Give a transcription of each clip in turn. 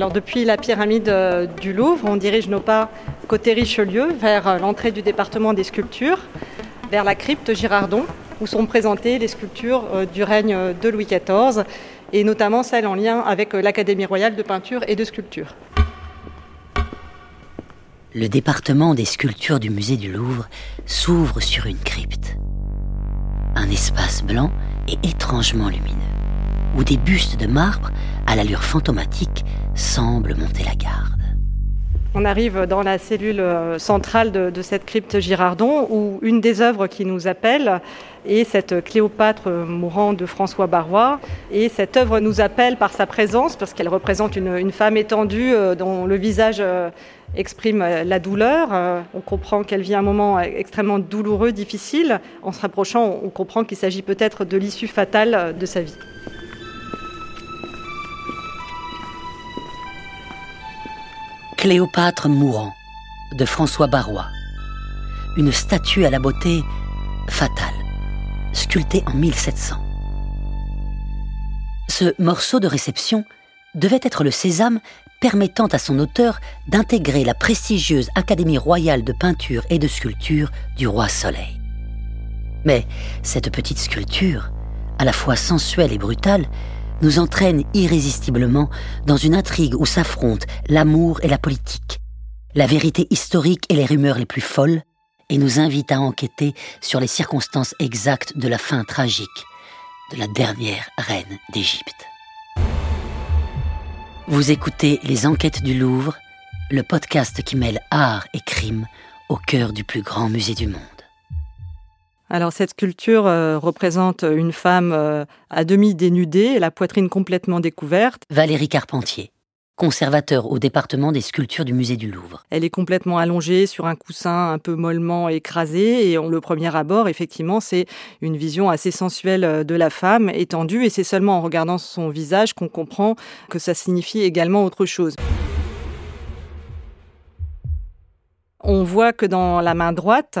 Alors depuis la pyramide euh, du Louvre, on dirige nos pas côté Richelieu vers euh, l'entrée du département des sculptures, vers la crypte Girardon, où sont présentées les sculptures euh, du règne de Louis XIV, et notamment celles en lien avec l'Académie royale de peinture et de sculpture. Le département des sculptures du musée du Louvre s'ouvre sur une crypte. Un espace blanc et étrangement lumineux, où des bustes de marbre, à l'allure fantomatique, semblent monter la garde. On arrive dans la cellule euh, centrale de, cette crypte Girardon où une des œuvres qui nous appelle est cette Cléopâtre mourant de François Barrois. Et cette œuvre nous appelle par sa présence parce qu'elle représente une, femme étendue euh, dont le visage euh, exprime la douleur. On comprend qu'elle vit un moment extrêmement douloureux, difficile. En se rapprochant, on comprend qu'il s'agit peut-être de l'issue fatale de sa vie. Cléopâtre mourant de François Barrois. Une statue à la beauté fatale, sculptée en 1700. Ce morceau de réception devait être le sésame permettant à son auteur d'intégrer la prestigieuse Académie royale de peinture et de sculpture du roi Soleil. Mais cette petite sculpture, à la fois sensuelle et brutale, nous entraîne irrésistiblement dans une intrigue où s'affrontent l'amour et la politique, la vérité historique et les rumeurs les plus folles, et nous invite à enquêter sur les circonstances exactes de la fin tragique de la dernière reine d'Égypte. Vous écoutez Les Enquêtes du Louvre, le podcast qui mêle art et crime au cœur du plus grand musée du monde. Alors cette sculpture euh, représente une femme euh, à demi dénudée, la poitrine complètement découverte. Valérie Carpentier, conservateur au département des sculptures du musée du Louvre. Elle est complètement allongée sur un coussin un peu mollement écrasé et on le premier abord, effectivement, c'est une vision assez sensuelle euh, de la femme étendue et c'est seulement en regardant son visage qu'on comprend que ça signifie également autre chose. On voit que dans la main droite,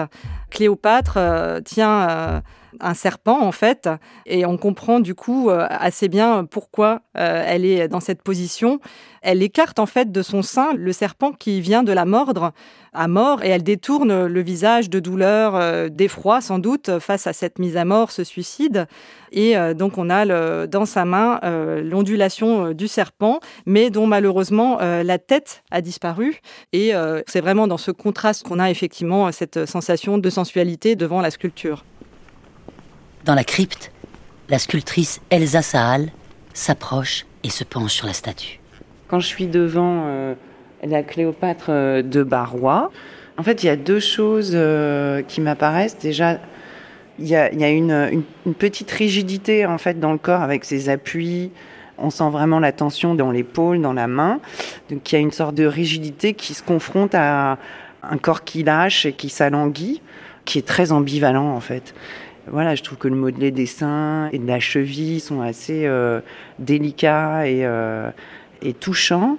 Cléopâtre euh, tient euh, un serpent en fait, et on comprend du coup euh, assez bien pourquoi elle est dans cette position. Elle écarte en fait de son sein le serpent qui vient de la mordre à mort, et elle détourne le visage de douleur, d'effroi sans doute face à cette mise à mort, ce suicide. Et donc on a dans sa main l'ondulation du serpent, mais dont malheureusement la tête a disparu. Et c'est vraiment dans ce contraste qu'on a effectivement cette sensation de sensualité devant la sculpture. Dans la crypte, la sculptrice Elsa Sahal s'approche et se penche sur la statue. Quand je suis devant euh, la Cléopâtre euh, de Barrois, en fait, il y a deux choses euh, qui m'apparaissent. Déjà, il y a, une, petite rigidité en fait dans le corps avec ses appuis. On sent vraiment la tension dans l'épaule, dans la main. Donc, il y a une sorte de rigidité qui se confronte à un corps qui lâche et qui s'alanguit qui est très ambivalent en fait. Voilà, je trouve que le modelé des seins et de la cheville sont assez euh, délicats et, euh, et touchants.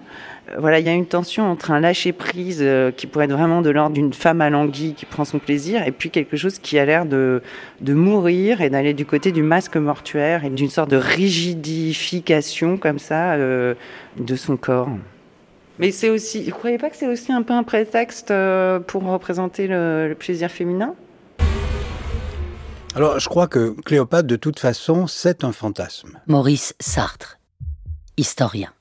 Voilà, il y a une tension entre un lâcher prise euh, qui pourrait être vraiment de l'ordre d'une femme alanguie qui prend son plaisir, et puis quelque chose qui a l'air de, mourir et d'aller du côté du masque mortuaire et d'une sorte de rigidification comme ça de son corps. Mais c'est aussi, vous croyez pas que c'est aussi un peu un prétexte pour représenter le, plaisir féminin? Alors, je crois que Cléopâtre, de toute façon, c'est un fantasme. Maurice Sartre, historien.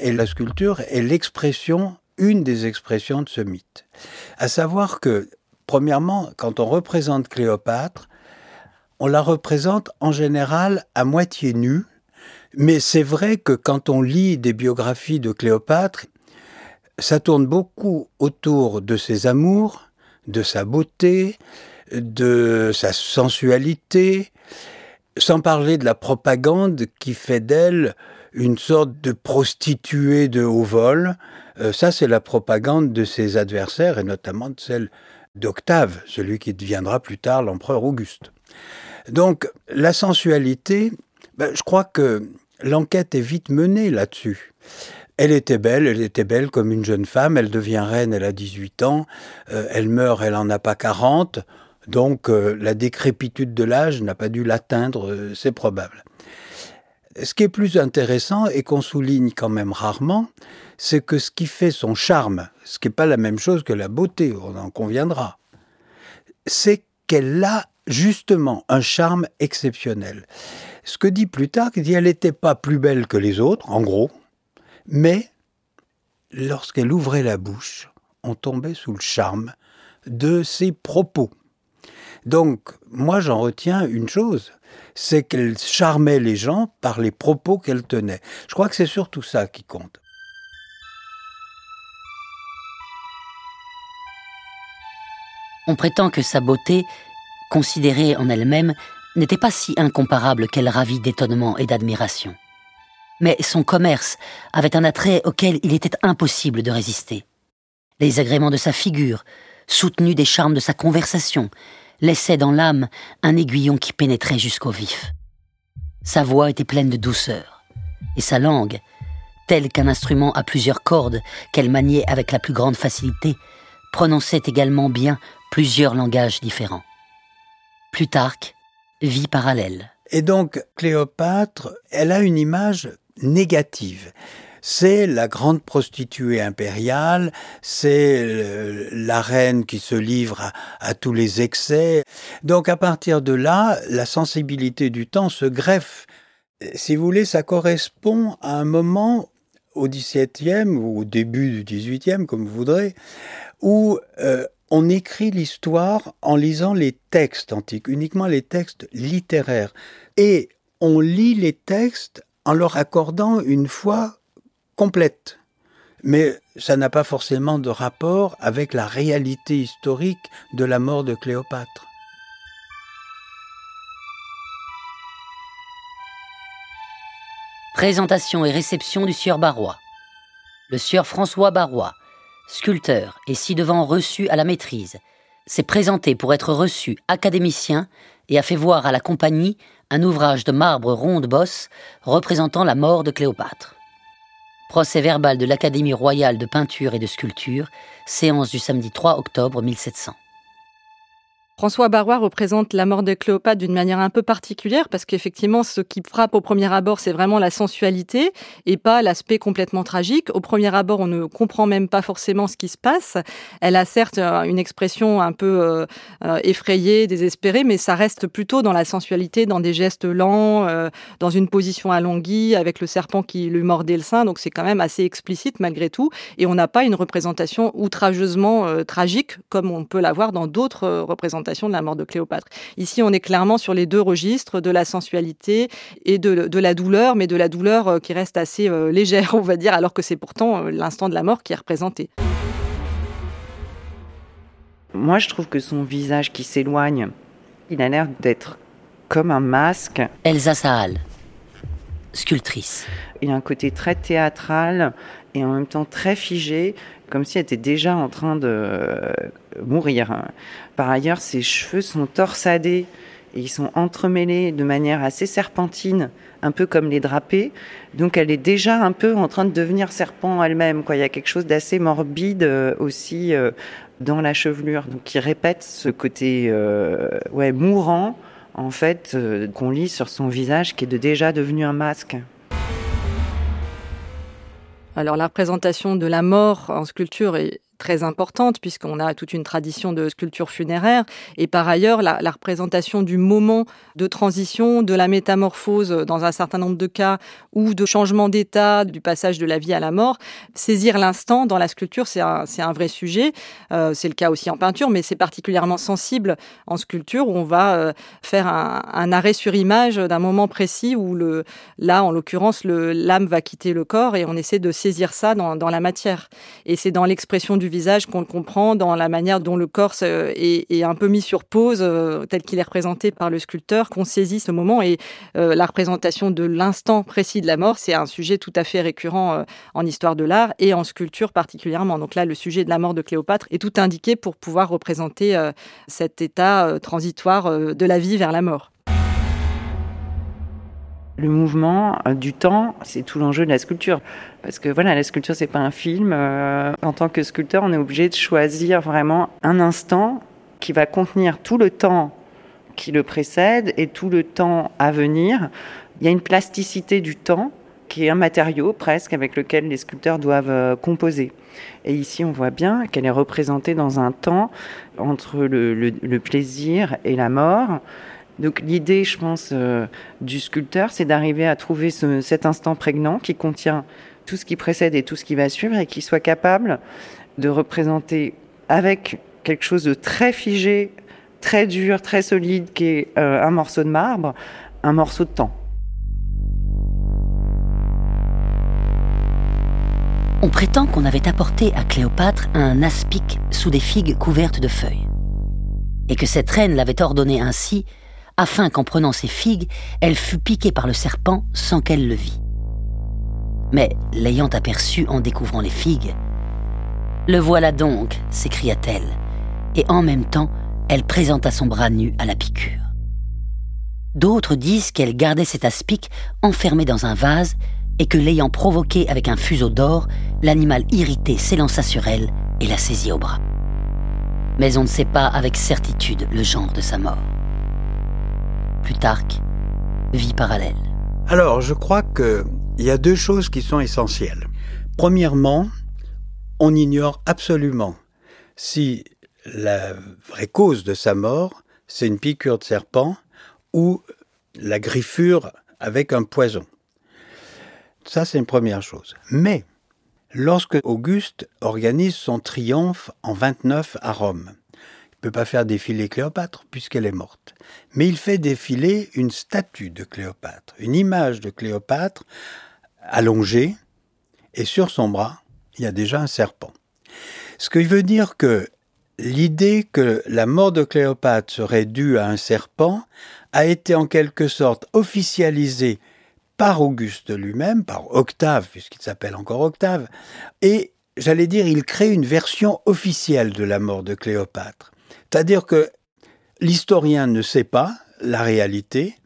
Et la sculpture est l'expression, une des expressions de ce mythe. À savoir que, premièrement, quand on représente Cléopâtre, on la représente en général à moitié nue, mais c'est vrai que quand on lit des biographies de Cléopâtre, ça tourne beaucoup autour de ses amours, de sa beauté, de sa sensualité, sans parler de la propagande qui fait d'elle une sorte de prostituée de haut vol. Euh, ça, c'est la propagande de ses adversaires, et notamment de celle d'Octave, celui qui deviendra plus tard l'empereur Auguste. Donc, la sensualité, ben, je crois que l'enquête est vite menée là-dessus. Elle était belle, elle était belle comme une jeune femme, elle devient reine, elle a 18 ans, euh, elle meurt, elle n'en a pas 40, donc euh, la décrépitude de l'âge n'a pas dû l'atteindre, euh, c'est probable. Ce qui est plus intéressant et qu'on souligne quand même rarement, c'est que ce qui fait son charme, ce qui n'est pas la même chose que la beauté, on en conviendra, c'est qu'elle a justement un charme exceptionnel. Ce que dit Plutarque, dit elle n'était pas plus belle que les autres, en gros, mais lorsqu'elle ouvrait la bouche, on tombait sous le charme de ses propos. Donc, moi j'en retiens une chose, c'est qu'elle charmait les gens par les propos qu'elle tenait. Je crois que c'est surtout ça qui compte. On prétend que sa beauté, considérée en elle-même, n'était pas si incomparable qu'elle ravit d'étonnement et d'admiration. Mais son commerce avait un attrait auquel il était impossible de résister. Les agréments de sa figure, soutenus des charmes de sa conversation, laissaient dans l'âme un aiguillon qui pénétrait jusqu'au vif. Sa voix était pleine de douceur, et sa langue, telle qu'un instrument à plusieurs cordes qu'elle maniait avec la plus grande facilité, prononçait également bien plusieurs langages différents. Plutarque, vie parallèle. Et donc, Cléopâtre, elle a une image négative c'est la grande prostituée impériale, c'est la reine qui se livre à, tous les excès. Donc à partir de là, la sensibilité du temps se greffe. Si vous voulez, ça correspond à un moment au XVIIe ou au début du XVIIIe, comme vous voudrez, où euh, on écrit l'histoire en lisant les textes antiques, uniquement les textes littéraires. Et on lit les textes en leur accordant une foi Mais ça n'a pas forcément de rapport avec la réalité historique de la mort de Cléopâtre. Présentation et réception du sieur Barrois. Le sieur François Barrois, sculpteur et ci-devant reçu à la maîtrise, s'est présenté pour être reçu académicien et a fait voir à la compagnie un ouvrage de marbre ronde bosse représentant la mort de Cléopâtre. Procès verbal de l'Académie royale de peinture et de sculpture, séance du samedi 3 octobre 1700. François Barrois représente la mort de Cléopâtre d'une manière un peu particulière parce qu'effectivement, ce qui frappe au premier abord, c'est vraiment la sensualité et pas l'aspect complètement tragique. Au premier abord, on ne comprend même pas forcément ce qui se passe. Elle a certes euh, une expression un peu euh, euh, effrayée, désespérée, mais ça reste plutôt dans la sensualité, dans des gestes lents, dans une position alonguie avec le serpent qui lui mordait le sein. Donc c'est quand même assez explicite malgré tout. Et on n'a pas une représentation outrageusement tragique comme on peut l'avoir dans d'autres représentations de la mort de Cléopâtre. Ici, on est clairement sur les deux registres de la sensualité et de, la douleur, mais de la douleur euh, qui reste assez euh, légère, on va dire, alors que c'est pourtant euh, l'instant de la mort qui est représenté. Moi, je trouve que son visage qui s'éloigne, il a l'air d'être comme un masque. Elsa Saal, sculptrice. Il a un côté très théâtral et en même temps très figé, comme si elle était déjà en train de mourir. Par ailleurs, ses cheveux sont torsadés et ils sont entremêlés de manière assez serpentine, un peu comme les drapés. Donc elle est déjà un peu en train de devenir serpent elle-même. Il y a quelque chose d'assez morbide euh, aussi euh, dans la chevelure, donc qui répète ce côté euh, ouais mourant en fait qu'on lit sur son visage, qui est déjà devenu un masque. Alors la représentation de la mort en sculpture est très importante puisqu'on a toute une tradition de sculpture funéraire et par ailleurs la, représentation du moment de transition, de la métamorphose dans un certain nombre de cas ou de changement d'état, du passage de la vie à la mort. Saisir l'instant dans la sculpture, c'est un, un, vrai sujet. Euh, c'est le cas aussi en peinture, mais c'est particulièrement sensible en sculpture où on va euh, faire un, arrêt sur image d'un moment précis où le, là, en l'occurrence, l'âme va quitter le corps et on essaie de saisir ça dans, dans la matière. Et c'est dans l'expression du visage qu'on le comprend, dans la manière dont le corps est, un peu mis sur pause, euh, tel qu'il est représenté par le sculpteur, qu'on saisit ce moment. Et euh, la représentation de l'instant précis de la mort, c'est un sujet tout à fait récurrent euh, en histoire de l'art et en sculpture particulièrement. Donc là, le sujet de la mort de Cléopâtre est tout indiqué pour pouvoir représenter cet état transitoire de la vie vers la mort. Le mouvement du temps, c'est tout l'enjeu de la sculpture. Parce que voilà, la sculpture, c'est pas un film. Euh, en tant que sculpteur, on est obligé de choisir vraiment un instant qui va contenir tout le temps qui le précède et tout le temps à venir. Il y a une plasticité du temps qui est un matériau presque avec lequel les sculpteurs doivent euh, composer. Et ici, on voit bien qu'elle est représentée dans un temps entre le, plaisir et la mort. Donc l'idée, je pense, euh, du sculpteur, c'est d'arriver à trouver cet instant prégnant qui contient tout ce qui précède et tout ce qui va suivre et qui soit capable de représenter avec quelque chose de très figé, très dur, très solide, qui est euh, un morceau de marbre, un morceau de temps. On prétend qu'on avait apporté à Cléopâtre un aspic sous des figues couvertes de feuilles, et que cette reine l'avait ordonné ainsi afin qu'en prenant ces figues, elle fût piquée par le serpent sans qu'elle le vît. Mais l'ayant aperçu en découvrant les figues, Le voilà donc, s'écria-t-elle, et en même temps, elle présenta son bras nu à la piqûre. D'autres disent qu'elle gardait cet aspic enfermé dans un vase et que l'ayant provoqué avec un fuseau d'or, l'animal irrité s'élança sur elle et la saisit au bras. Mais on ne sait pas avec certitude le genre de sa mort. Plutarque, vie parallèle. Alors, je crois qu'il y a deux choses qui sont essentielles. Premièrement, on ignore absolument si la vraie cause de sa mort, c'est une piqûre de serpent ou la griffure avec un poison. Ça, c'est une première chose. Mais, lorsque Auguste organise son triomphe en 29 à Rome, peut pas faire défiler Cléopâtre puisqu'elle est morte. Mais il fait défiler une statue de Cléopâtre, une image de Cléopâtre allongée, et sur son bras, il y a déjà un serpent. Ce qui veut dire que l'idée que la mort de Cléopâtre serait due à un serpent a été en quelque sorte officialisée par Auguste lui-même, par Octave, puisqu'il s'appelle encore Octave, et j'allais dire, il crée une version officielle de la mort de Cléopâtre. C'est-à-dire que l'historien ne sait pas la réalité,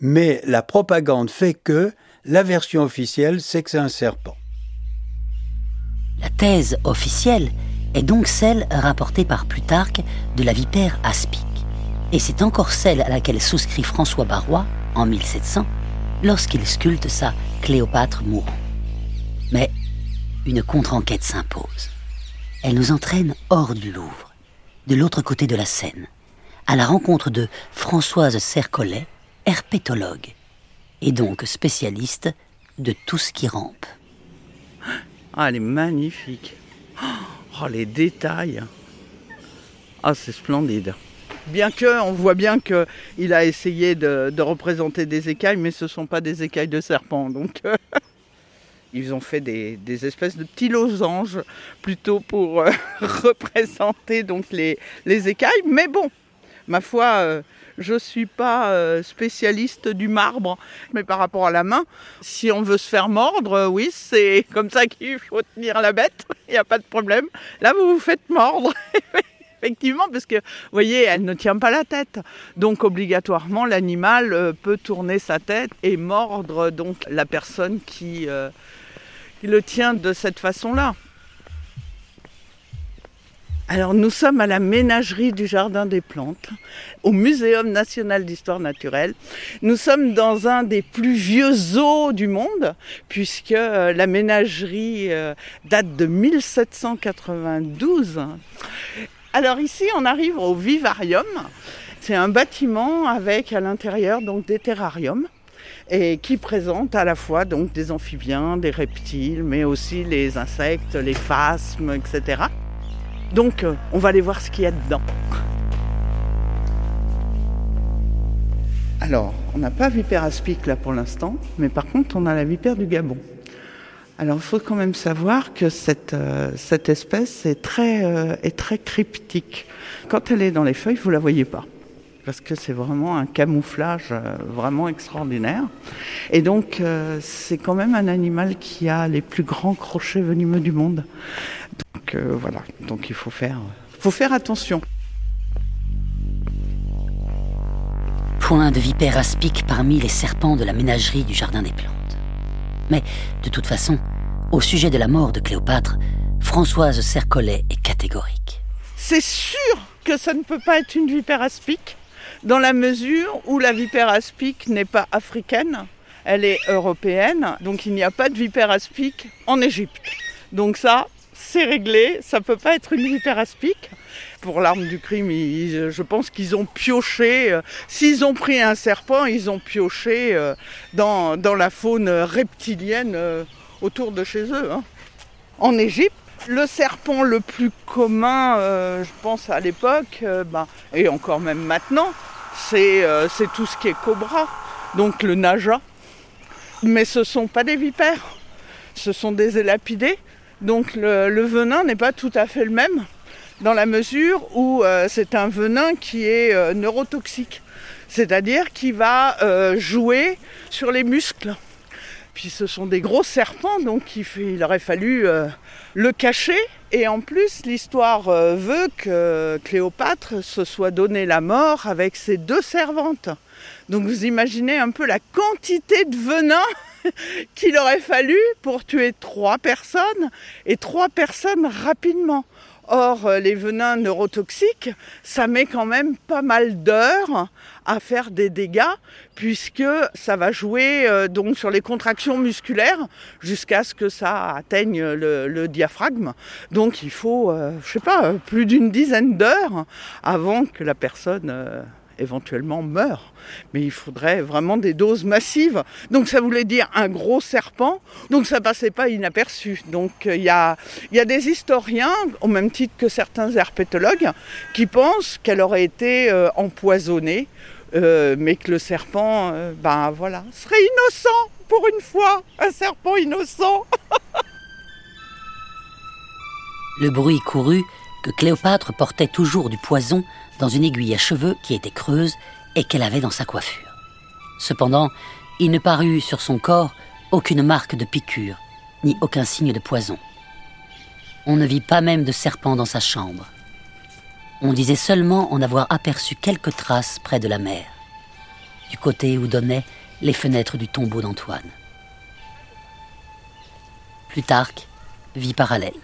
mais la propagande fait que la version officielle, c'est que c'est un serpent. La thèse officielle est donc celle rapportée par Plutarque de la vipère aspic. Et c'est encore celle à laquelle souscrit François Barrois en 1700 lorsqu'il sculpte sa Cléopâtre mourant. Mais une contre-enquête s'impose. Elle nous entraîne hors du Louvre, de l'autre côté de la Seine, à la rencontre de Françoise Sercollet, herpétologue, et donc spécialiste de tout ce qui rampe. Ah, elle est magnifique. Oh, les détails. Ah, c'est splendide. Bien que, on voit bien qu'il a essayé de, représenter des écailles, mais ce ne sont pas des écailles de serpent. Donc, euh, ils ont fait des, espèces de petits losanges plutôt pour euh, représenter donc les, écailles. Mais bon, ma foi, euh, je ne suis pas spécialiste du marbre, mais par rapport à la main, si on veut se faire mordre, oui, c'est comme ça qu'il faut tenir la bête, il n'y a pas de problème. Là, vous vous faites mordre. effectivement, parce que, vous voyez, elle ne tient pas la tête. Donc, obligatoirement, l'animal euh, peut tourner sa tête et mordre donc la personne qui, euh, qui le tient de cette façon-là. Alors nous sommes à la ménagerie du Jardin des Plantes, au Muséum national d'histoire naturelle. Nous sommes dans un des plus vieux zoos du monde, puisque euh, la ménagerie date de 1792. Alors ici, on arrive au vivarium. C'est un bâtiment avec à l'intérieur donc des terrariums et qui présente à la fois donc des amphibiens, des reptiles, mais aussi les insectes, les phasmes, etc. Donc euh, on va aller voir ce qu'il y a dedans. Alors, on n'a pas vipère aspic là pour l'instant, mais par contre on a la vipère du Gabon. Alors il faut quand même savoir que cette, euh, espèce est très, euh, est très cryptique. Quand elle est dans les feuilles, vous ne la voyez pas. Parce que c'est vraiment un camouflage euh, vraiment extraordinaire. Et donc, c'est quand même un animal qui a les plus grands crochets venimeux du monde. Donc voilà, donc il faut faire, faut faire attention. Point de vipère aspic parmi les serpents de la ménagerie du Jardin des Plantes. Mais, de toute façon, au sujet de la mort de Cléopâtre, Françoise Sercollet est catégorique. C'est sûr que ça ne peut pas être une vipère aspic, dans la mesure où la vipère aspic n'est pas africaine, elle est européenne, donc il n'y a pas de vipère aspic en Égypte. Donc ça, c'est réglé, ça peut pas être une vipère aspic. Pour l'arme du crime, je pense qu'ils ont pioché, euh, s'ils ont pris un serpent, ils ont pioché euh, dans, la faune reptilienne euh, autour de chez eux. Hein. En Égypte, le serpent le plus commun, je pense à l'époque, ben, et encore même maintenant, c'est tout ce qui est cobra, donc le naja. Mais ce ne sont pas des vipères, ce sont des élapidés. Donc le, venin n'est pas tout à fait le même, dans la mesure où euh, c'est un venin qui est euh, neurotoxique, c'est-à-dire qui va euh, jouer sur les muscles. Puis ce sont des gros serpents, donc il, aurait fallu le cacher. Et en plus, l'histoire veut que Cléopâtre se soit donné la mort avec ses deux servantes. Donc vous imaginez un peu la quantité de venin qu'il aurait fallu pour tuer trois personnes et trois personnes rapidement. Or, euh, les venins neurotoxiques, ça met quand même pas mal d'heures à faire des dégâts, puisque ça va jouer euh, donc sur les contractions musculaires jusqu'à ce que ça atteigne le, diaphragme. Donc, il faut, euh, je sais pas, plus d'une dizaine d'heures avant que la personne éventuellement meurt. Mais il faudrait vraiment des doses massives. Donc ça voulait dire un gros serpent, donc ça passait pas inaperçu. Donc euh, il y, a, des historiens, au même titre que certains herpétologues, qui pensent qu'elle aurait été euh, empoisonnée, euh, mais que le serpent, ben voilà, serait innocent pour une fois, un serpent innocent. le bruit courut que Cléopâtre portait toujours du poison dans une aiguille à cheveux qui était creuse et qu'elle avait dans sa coiffure. Cependant, il ne parut sur son corps aucune marque de piqûre, ni aucun signe de poison. On ne vit pas même de serpent dans sa chambre. On disait seulement en avoir aperçu quelques traces près de la mer, du côté où donnaient les fenêtres du tombeau d'Antoine. Plutarque vit parallèle.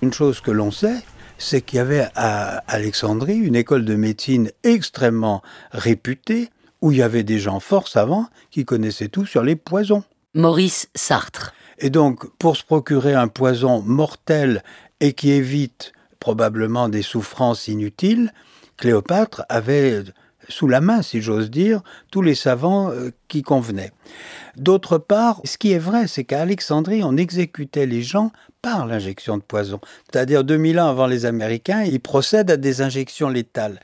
Une chose que l'on sait, c'est qu'il y avait à Alexandrie une école de médecine extrêmement réputée, où il y avait des gens fort savants qui connaissaient tout sur les poisons. Maurice Sartre. Et donc, pour se procurer un poison mortel et qui évite probablement des souffrances inutiles, Cléopâtre avait sous la main, si j'ose dire, tous les savants euh, qui convenaient. D'autre part, ce qui est vrai, c'est qu'à Alexandrie, on exécutait les gens par l'injection de poison. C'est-à-dire 2000 ans avant les Américains, ils procèdent à des injections létales.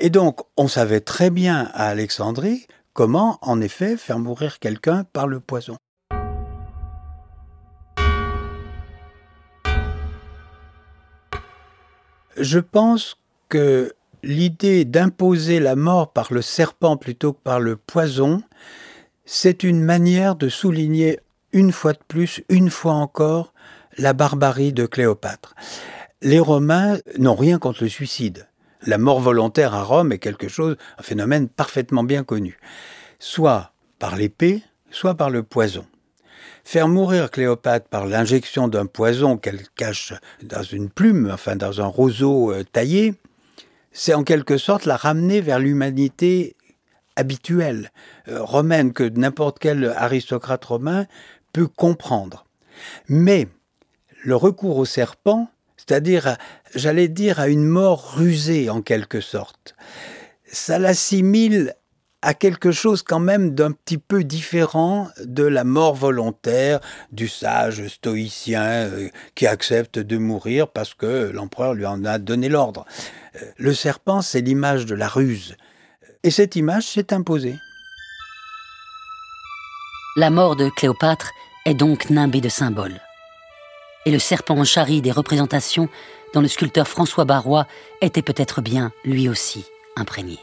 Et donc, on savait très bien à Alexandrie comment, en effet, faire mourir quelqu'un par le poison. Je pense que l'idée d'imposer la mort par le serpent plutôt que par le poison, c'est une manière de souligner une fois de plus, une fois encore, la barbarie de Cléopâtre. Les Romains n'ont rien contre le suicide. La mort volontaire à Rome est quelque chose, un phénomène parfaitement bien connu. Soit par l'épée, soit par le poison. Faire mourir Cléopâtre par l'injection d'un poison qu'elle cache dans une plume, enfin dans un roseau euh, taillé, c'est en quelque sorte la ramener vers l'humanité habituelle, euh, romaine, que n'importe quel aristocrate romain peut comprendre. Mais le recours au serpent, c'est-à-dire, j'allais dire, à une mort rusée en quelque sorte, ça l'assimile à quelque chose quand même d'un petit peu différent de la mort volontaire du sage stoïcien euh, qui accepte de mourir parce que l'empereur lui en a donné l'ordre. Euh, le serpent, c'est l'image de la ruse. Et cette image s'est imposée. La mort de Cléopâtre est donc nimbée de symboles. Et le serpent charrie des représentations dont le sculpteur François Barrois était peut-être bien, lui aussi, imprégné.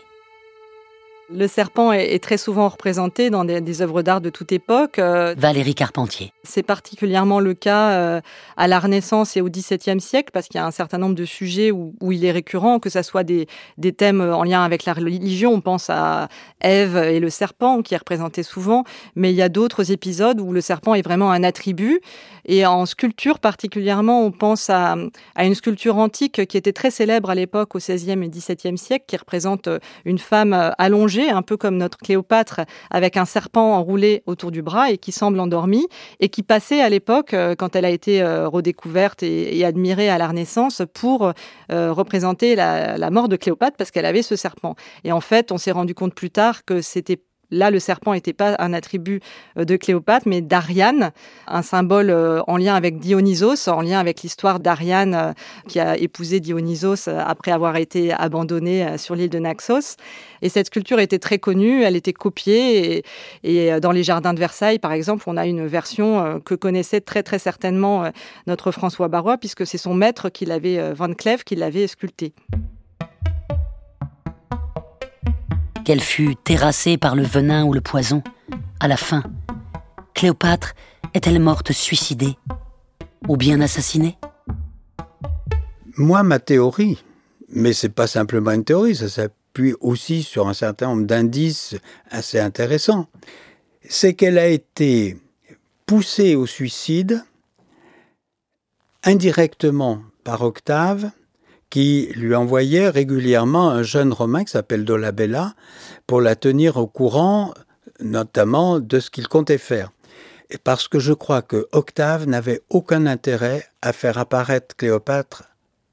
Le serpent est, très souvent représenté dans des, œuvres d'art de toute époque. Euh, Valérie Carpentier. C'est particulièrement le cas euh, à la Renaissance et au XVIIe siècle parce qu'il y a un certain nombre de sujets où, il est récurrent, que ce soit des, des, thèmes en lien avec la religion. On pense à Ève et le serpent qui est représenté souvent, mais il y a d'autres épisodes où le serpent est vraiment un attribut. Et en sculpture particulièrement, on pense à, à une sculpture antique qui était très célèbre à l'époque au XVIe et XVIIe siècle, qui représente une femme allongée un peu comme notre Cléopâtre, avec un serpent enroulé autour du bras et qui semble endormi, et qui passait à l'époque, euh, quand elle a été euh, redécouverte et, admirée à la Renaissance, pour euh, représenter la, la mort de Cléopâtre parce qu'elle avait ce serpent. Et en fait, on s'est rendu compte plus tard que c'était Là, le serpent n'était pas un attribut euh, de Cléopâtre, mais d'Ariane, un symbole euh, en lien avec Dionysos, en lien avec l'histoire d'Ariane euh, qui a épousé Dionysos après avoir été abandonnée sur l'île de Naxos. Et cette sculpture était très connue, elle était copiée. Et, dans les jardins de Versailles, par exemple, on a une version que connaissait très très certainement notre François Barrois, puisque c'est son maître qui l'avait, Van Cleef, qui l'avait sculptée. Qu'elle fut terrassée par le venin ou le poison, à la fin, Cléopâtre est-elle morte suicidée ou bien assassinée? Moi, ma théorie, mais c'est pas simplement une théorie, ça s'appuie aussi sur un certain nombre d'indices assez intéressants, c'est qu'elle a été poussée au suicide indirectement par Octave qui lui envoyait régulièrement un jeune Romain qui s'appelle Dolabella pour la tenir au courant, notamment de ce qu'il comptait faire. Et parce que je crois que Octave n'avait aucun intérêt à faire apparaître Cléopâtre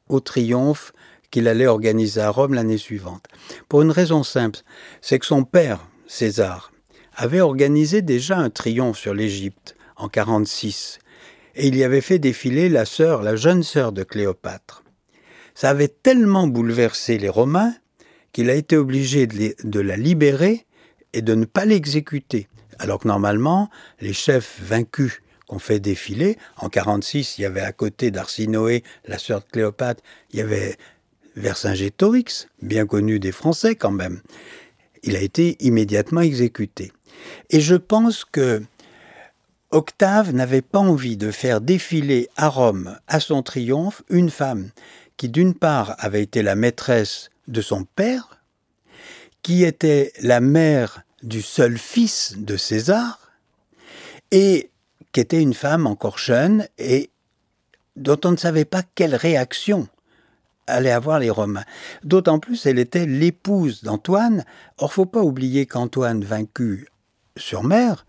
au triomphe qu'il allait organiser à Rome l'année suivante. Pour une raison simple, c'est que son père, César, avait organisé déjà un triomphe sur l'Égypte en 46 et il y avait fait défiler la sœur, la jeune sœur de Cléopâtre ça avait tellement bouleversé les Romains qu'il a été obligé de, la libérer et de ne pas l'exécuter. Alors que normalement, les chefs vaincus qu'on fait défiler, en 46, il y avait à côté d'Arsinoé, la sœur de Cléopâtre, il y avait Vercingétorix, bien connu des Français quand même. Il a été immédiatement exécuté. Et je pense que Octave n'avait pas envie de faire défiler à Rome, à son triomphe, une femme qui d'une part avait été la maîtresse de son père, qui était la mère du seul fils de César, et qui était une femme encore jeune et dont on ne savait pas quelle réaction allaient avoir les Romains. D'autant plus, elle était l'épouse d'Antoine. Or, faut pas oublier qu'Antoine, vaincu sur mer,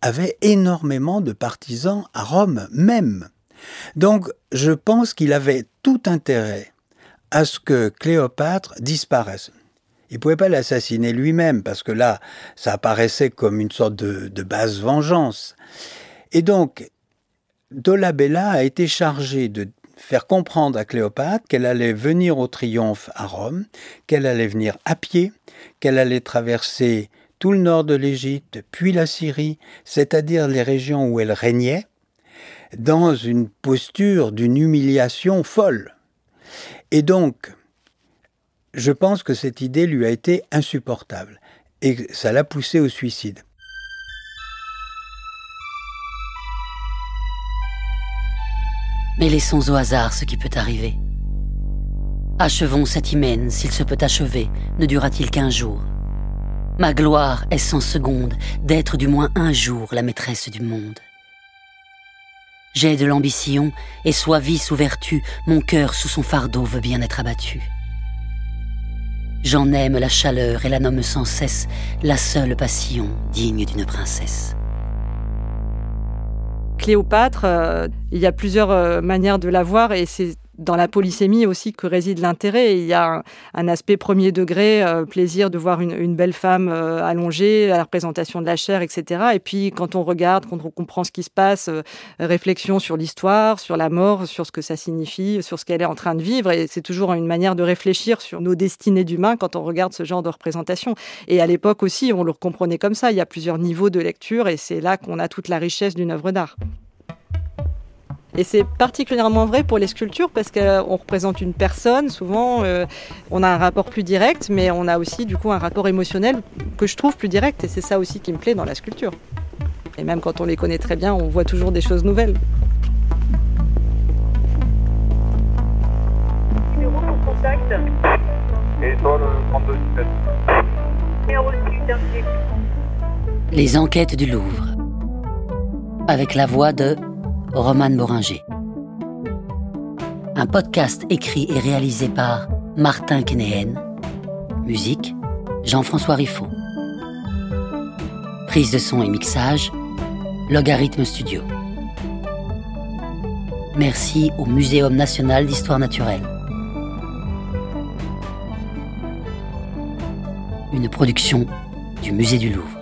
avait énormément de partisans à Rome même. Donc, je pense qu'il avait tout intérêt à ce que Cléopâtre disparaisse. Il pouvait pas l'assassiner lui-même, parce que là, ça apparaissait comme une sorte de, de basse vengeance. Et donc, Dolabella a été chargé de faire comprendre à Cléopâtre qu'elle allait venir au triomphe à Rome, qu'elle allait venir à pied, qu'elle allait traverser tout le nord de l'Égypte, puis la Syrie, c'est-à-dire les régions où elle régnait, dans une posture d'une humiliation folle. Et donc, je pense que cette idée lui a été insupportable et ça l'a poussé au suicide. Mais laissons au hasard ce qui peut arriver. Achevons cet hymen, s'il se peut achever, ne durera-t-il qu'un jour Ma gloire est sans seconde d'être du moins un jour la maîtresse du monde. J'ai de l'ambition, et soit vie sous vertu, mon cœur sous son fardeau veut bien être abattu. J'en aime la chaleur et la nomme sans cesse la seule passion digne d'une princesse. Cléopâtre, euh, il y a plusieurs euh, manières de la voir et c'est dans la polysémie aussi que réside l'intérêt. Il y a un, aspect premier degré, euh, plaisir de voir une, belle femme euh, allongée, la représentation de la chair, etc. Et puis quand on regarde, quand on comprend ce qui se passe, euh, réflexion sur l'histoire, sur la mort, sur ce que ça signifie, sur ce qu'elle est en train de vivre. Et c'est toujours une manière de réfléchir sur nos destinées d'humains quand on regarde ce genre de représentation. Et à l'époque aussi, on le comprenait comme ça. Il y a plusieurs niveaux de lecture et c'est là qu'on a toute la richesse d'une œuvre d'art. Et c'est particulièrement vrai pour les sculptures parce qu'on représente une personne, souvent euh, on a un rapport plus direct, mais on a aussi du coup un rapport émotionnel que je trouve plus direct et c'est ça aussi qui me plaît dans la sculpture. Et même quand on les connaît très bien, on voit toujours des choses nouvelles. Numéro pour contact. Et toi, le 32 Numéro de suite, Les enquêtes du Louvre. Avec la voix de Roman Boringer. Un podcast écrit et réalisé par Martin Kenéhen. Musique Jean-François Riffaut. Prise de son et mixage Logarithme Studio. Merci au Muséum national d'histoire naturelle. Une production du Musée du Louvre.